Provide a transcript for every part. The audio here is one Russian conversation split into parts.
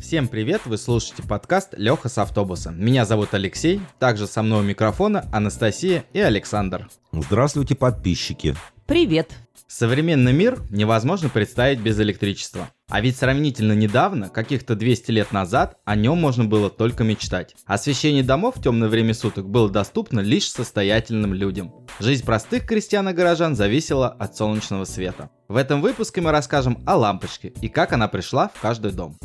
Всем привет, вы слушаете подкаст Леха с автобуса. Меня зовут Алексей, также со мной у микрофона Анастасия и Александр. Здравствуйте, подписчики. Привет. Современный мир невозможно представить без электричества. А ведь сравнительно недавно, каких-то 200 лет назад, о нем можно было только мечтать. Освещение домов в темное время суток было доступно лишь состоятельным людям. Жизнь простых крестьян и горожан зависела от солнечного света. В этом выпуске мы расскажем о лампочке и как она пришла в каждый дом.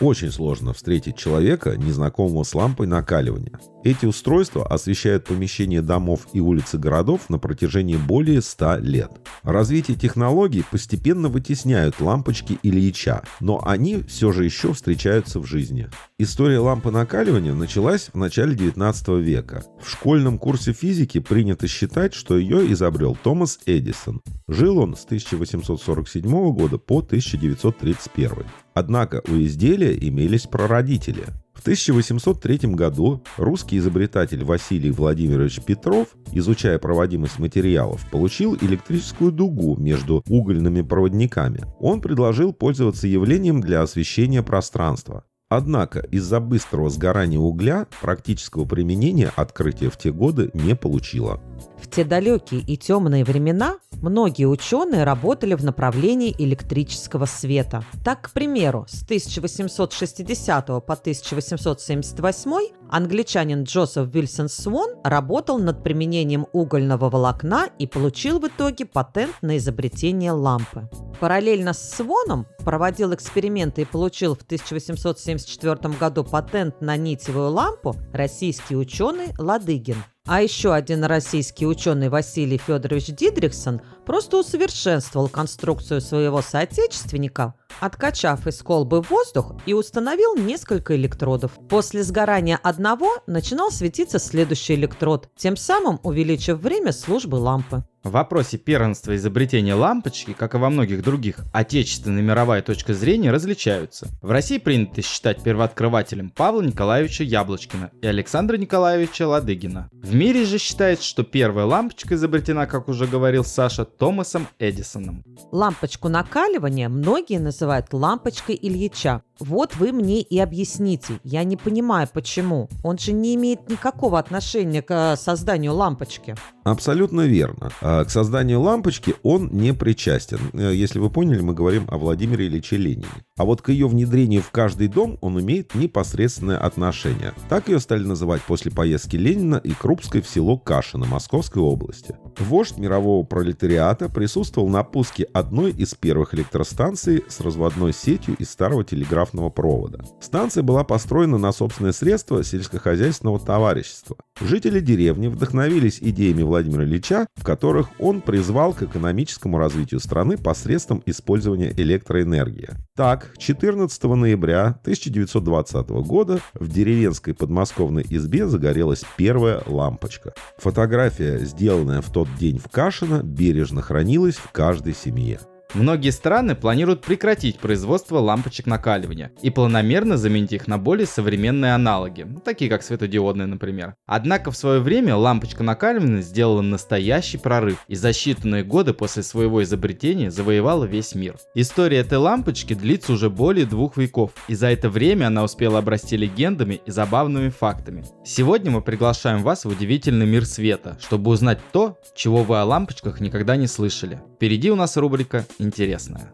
Очень сложно встретить человека, незнакомого с лампой накаливания. Эти устройства освещают помещения домов и улицы городов на протяжении более 100 лет. Развитие технологий постепенно вытесняют лампочки Ильича, но они все же еще встречаются в жизни. История лампы накаливания началась в начале 19 века. В школьном курсе физики принято считать, что ее изобрел Томас Эдисон. Жил он с 1847 года по 1931. Однако у изделия имелись прародители. В 1803 году русский изобретатель Василий Владимирович Петров, изучая проводимость материалов, получил электрическую дугу между угольными проводниками. Он предложил пользоваться явлением для освещения пространства. Однако из-за быстрого сгорания угля практического применения открытие в те годы не получило. В те далекие и темные времена многие ученые работали в направлении электрического света. Так, к примеру, с 1860 по 1878 англичанин Джозеф Вильсон Свон работал над применением угольного волокна и получил в итоге патент на изобретение лампы. Параллельно с Своном проводил эксперименты и получил в 1874 году патент на нитевую лампу российский ученый Ладыгин. А еще один российский ученый Василий Федорович Дидрихсон просто усовершенствовал конструкцию своего соотечественника, откачав из колбы воздух и установил несколько электродов. После сгорания одного начинал светиться следующий электрод, тем самым увеличив время службы лампы. В вопросе первенства изобретения лампочки, как и во многих других, отечественная и мировая точка зрения различаются. В России принято считать первооткрывателем Павла Николаевича Яблочкина и Александра Николаевича Ладыгина. В мире же считается, что первая лампочка изобретена, как уже говорил Саша, Томасом Эдисоном. Лампочку накаливания многие называют лампочкой Ильича. Вот вы мне и объясните. Я не понимаю, почему. Он же не имеет никакого отношения к э, созданию лампочки. Абсолютно верно. А к созданию лампочки он не причастен. Э, если вы поняли, мы говорим о Владимире Ильиче Ленине. А вот к ее внедрению в каждый дом он имеет непосредственное отношение. Так ее стали называть после поездки Ленина и Крупской в село Кашино Московской области. Вождь мирового пролетариата присутствовал на пуске одной из первых электростанций с разводной сетью из старого телеграфного провода. Станция была построена на собственные средства сельскохозяйственного товарищества. Жители деревни вдохновились идеями Владимира Ильича, в которых он призвал к экономическому развитию страны посредством использования электроэнергии. Так, 14 ноября 1920 года в деревенской подмосковной избе загорелась первая лампочка. Фотография, сделанная в тот день в Кашино, бережно хранилась в каждой семье. Многие страны планируют прекратить производство лампочек накаливания и планомерно заменить их на более современные аналоги, такие как светодиодные, например. Однако в свое время лампочка накаливания сделала настоящий прорыв и за считанные годы после своего изобретения завоевала весь мир. История этой лампочки длится уже более двух веков, и за это время она успела обрасти легендами и забавными фактами. Сегодня мы приглашаем вас в удивительный мир света, чтобы узнать то, чего вы о лампочках никогда не слышали. Впереди у нас рубрика интересное.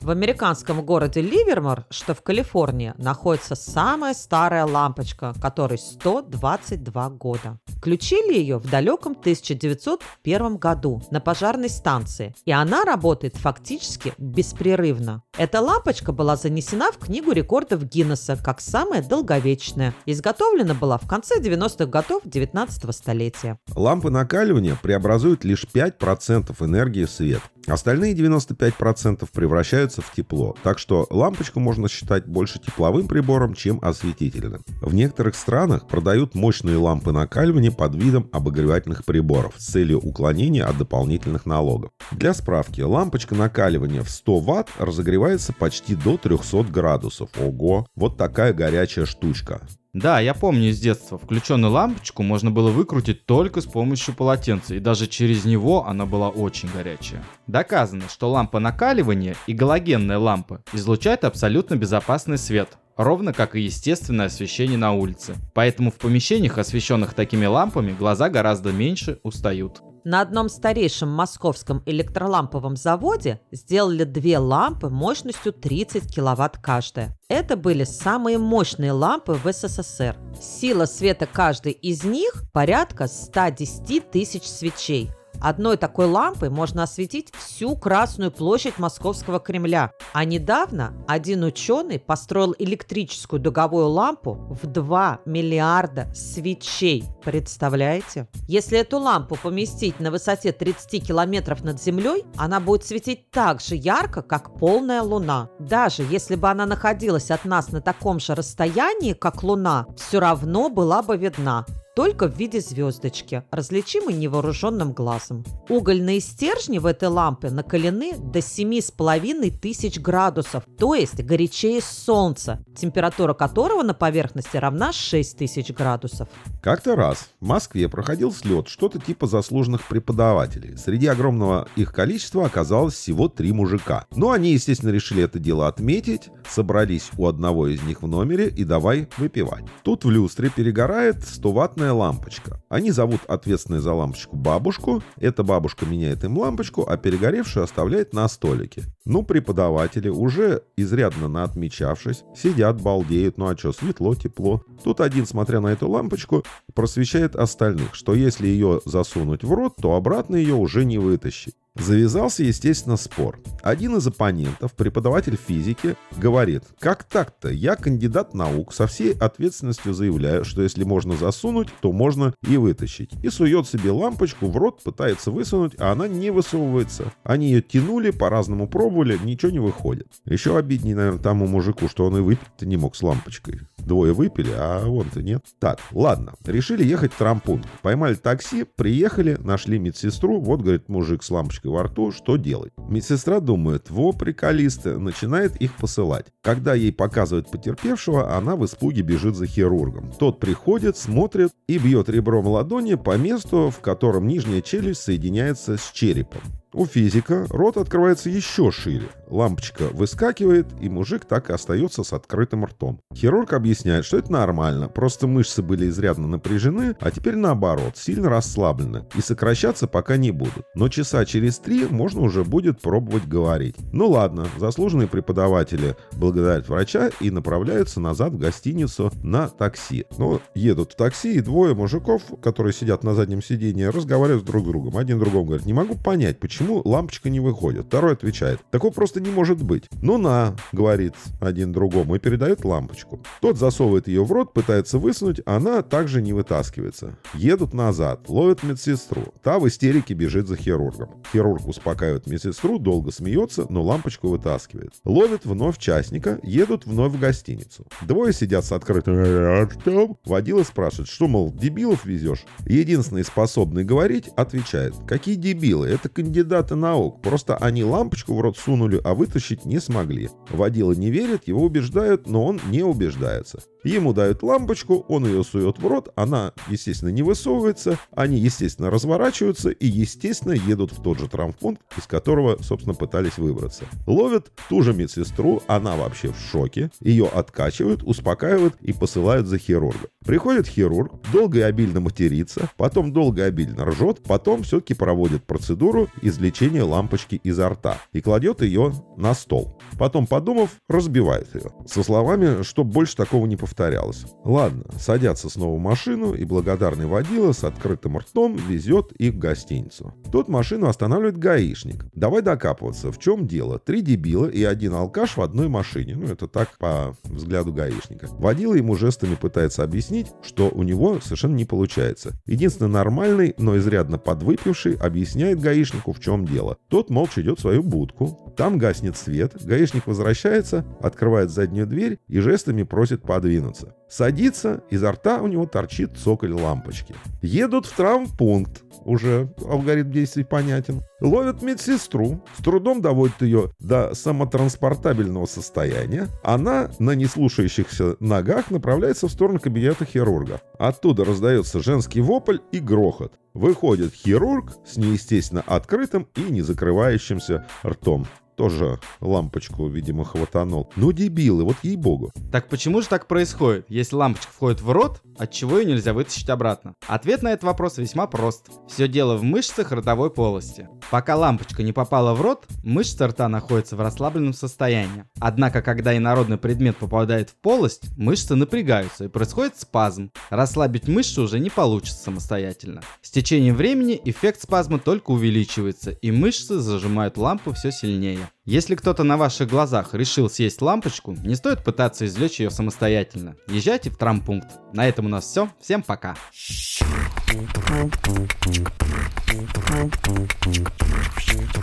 В американском городе Ливермор, что в Калифорнии, находится самая старая лампочка, которой 122 года. Включили ее в далеком 1901 году на пожарной станции, и она работает фактически беспрерывно. Эта лампочка была занесена в книгу рекордов Гиннесса как самая долговечная. Изготовлена была в конце 90-х годов 19 столетия. Лампы накаливания преобразуют лишь 5% энергии в свет. Остальные 95% превращаются в тепло, так что лампочку можно считать больше тепловым прибором, чем осветительным. В некоторых странах продают мощные лампы накаливания под видом обогревательных приборов с целью уклонения от дополнительных налогов. Для справки, лампочка накаливания в 100 Вт разогревает нагревается почти до 300 градусов. Ого, вот такая горячая штучка. Да, я помню из детства, включенную лампочку можно было выкрутить только с помощью полотенца, и даже через него она была очень горячая. Доказано, что лампа накаливания и галогенная лампа излучают абсолютно безопасный свет, ровно как и естественное освещение на улице. Поэтому в помещениях, освещенных такими лампами, глаза гораздо меньше устают. На одном старейшем московском электроламповом заводе сделали две лампы мощностью 30 киловатт каждая. Это были самые мощные лампы в СССР. Сила света каждой из них порядка 110 тысяч свечей. Одной такой лампой можно осветить всю Красную площадь Московского Кремля. А недавно один ученый построил электрическую дуговую лампу в 2 миллиарда свечей. Представляете? Если эту лампу поместить на высоте 30 километров над землей, она будет светить так же ярко, как полная луна. Даже если бы она находилась от нас на таком же расстоянии, как луна, все равно была бы видна только в виде звездочки, различимой невооруженным глазом. Угольные стержни в этой лампе накалены до 7,5 тысяч градусов, то есть горячее солнца, температура которого на поверхности равна 6 тысяч градусов. Как-то раз в Москве проходил слет что-то типа заслуженных преподавателей. Среди огромного их количества оказалось всего три мужика. Но они, естественно, решили это дело отметить, собрались у одного из них в номере и давай выпивать. Тут в люстре перегорает 100-ваттная лампочка. Они зовут ответственную за лампочку бабушку. Эта бабушка меняет им лампочку, а перегоревшую оставляет на столике. Ну, преподаватели, уже изрядно наотмечавшись, сидят, балдеют. Ну а что, светло, тепло. Тут один, смотря на эту лампочку, просвещает остальных, что если ее засунуть в рот, то обратно ее уже не вытащить. Завязался, естественно, спор. Один из оппонентов, преподаватель физики, говорит, как так-то, я кандидат наук, со всей ответственностью заявляю, что если можно засунуть, то можно и вытащить. И сует себе лампочку в рот, пытается высунуть, а она не высовывается. Они ее тянули, по-разному пробовали, ничего не выходит. Еще обиднее, наверное, тому мужику, что он и выпить-то не мог с лампочкой. Двое выпили, а он-то нет. Так, ладно, решили ехать в трампункт. Поймали такси, приехали, нашли медсестру, вот, говорит, мужик с лампочкой ложкой во рту, что делать? Медсестра думает, во, приколисты, начинает их посылать. Когда ей показывают потерпевшего, она в испуге бежит за хирургом. Тот приходит, смотрит и бьет ребром ладони по месту, в котором нижняя челюсть соединяется с черепом. У физика рот открывается еще шире. Лампочка выскакивает, и мужик так и остается с открытым ртом. Хирург объясняет, что это нормально, просто мышцы были изрядно напряжены, а теперь наоборот, сильно расслаблены, и сокращаться пока не будут. Но часа через три можно уже будет пробовать говорить. Ну ладно, заслуженные преподаватели благодарят врача и направляются назад в гостиницу на такси. Но едут в такси, и двое мужиков, которые сидят на заднем сиденье, разговаривают друг с другом. Один другому говорит, не могу понять, почему лампочка не выходит? Второй отвечает, такого просто не может быть. Ну на, говорит один другому и передает лампочку. Тот засовывает ее в рот, пытается высунуть, она также не вытаскивается. Едут назад, ловят медсестру. Та в истерике бежит за хирургом. Хирург успокаивает медсестру, долго смеется, но лампочку вытаскивает. Ловят вновь частника, едут вновь в гостиницу. Двое сидят с открытым ртом. Водила спрашивает, что, мол, дебилов везешь? Единственный способный говорить отвечает, какие дебилы, это кандидат кандидаты наук. Просто они лампочку в рот сунули, а вытащить не смогли. Водила не верит, его убеждают, но он не убеждается. Ему дают лампочку, он ее сует в рот, она, естественно, не высовывается, они, естественно, разворачиваются и, естественно, едут в тот же травмпункт, из которого, собственно, пытались выбраться. Ловят ту же медсестру, она вообще в шоке, ее откачивают, успокаивают и посылают за хирурга. Приходит хирург, долго и обильно матерится, потом долго и обильно ржет, потом все-таки проводит процедуру извлечения лампочки изо рта и кладет ее на стол. Потом, подумав, разбивает ее. Со словами, что больше такого не повторяется повторялось. Ладно, садятся снова в машину, и благодарный водила с открытым ртом везет их в гостиницу. Тут машину останавливает гаишник. Давай докапываться, в чем дело? Три дебила и один алкаш в одной машине. Ну, это так по взгляду гаишника. Водила ему жестами пытается объяснить, что у него совершенно не получается. Единственный нормальный, но изрядно подвыпивший, объясняет гаишнику, в чем дело. Тот молча идет в свою будку. Там гаснет свет. Гаишник возвращается, открывает заднюю дверь и жестами просит подвинуться. Садится, изо рта у него торчит цоколь лампочки. Едут в травмпункт, уже алгоритм действий понятен. Ловят медсестру, с трудом доводят ее до самотранспортабельного состояния. Она на неслушающихся ногах направляется в сторону кабинета хирурга. Оттуда раздается женский вопль и грохот. Выходит хирург с неестественно открытым и не закрывающимся ртом тоже лампочку, видимо, хватанул. Ну, дебилы, вот ей-богу. Так почему же так происходит? Если лампочка входит в рот, от чего ее нельзя вытащить обратно? Ответ на этот вопрос весьма прост. Все дело в мышцах ротовой полости. Пока лампочка не попала в рот, мышцы рта находятся в расслабленном состоянии. Однако, когда инородный предмет попадает в полость, мышцы напрягаются и происходит спазм. Расслабить мышцы уже не получится самостоятельно. С течением времени эффект спазма только увеличивается, и мышцы зажимают лампу все сильнее. Если кто-то на ваших глазах решил съесть лампочку, не стоит пытаться извлечь ее самостоятельно. Езжайте в травмпункт. На этом у нас все. Всем пока.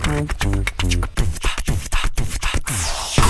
Thank you.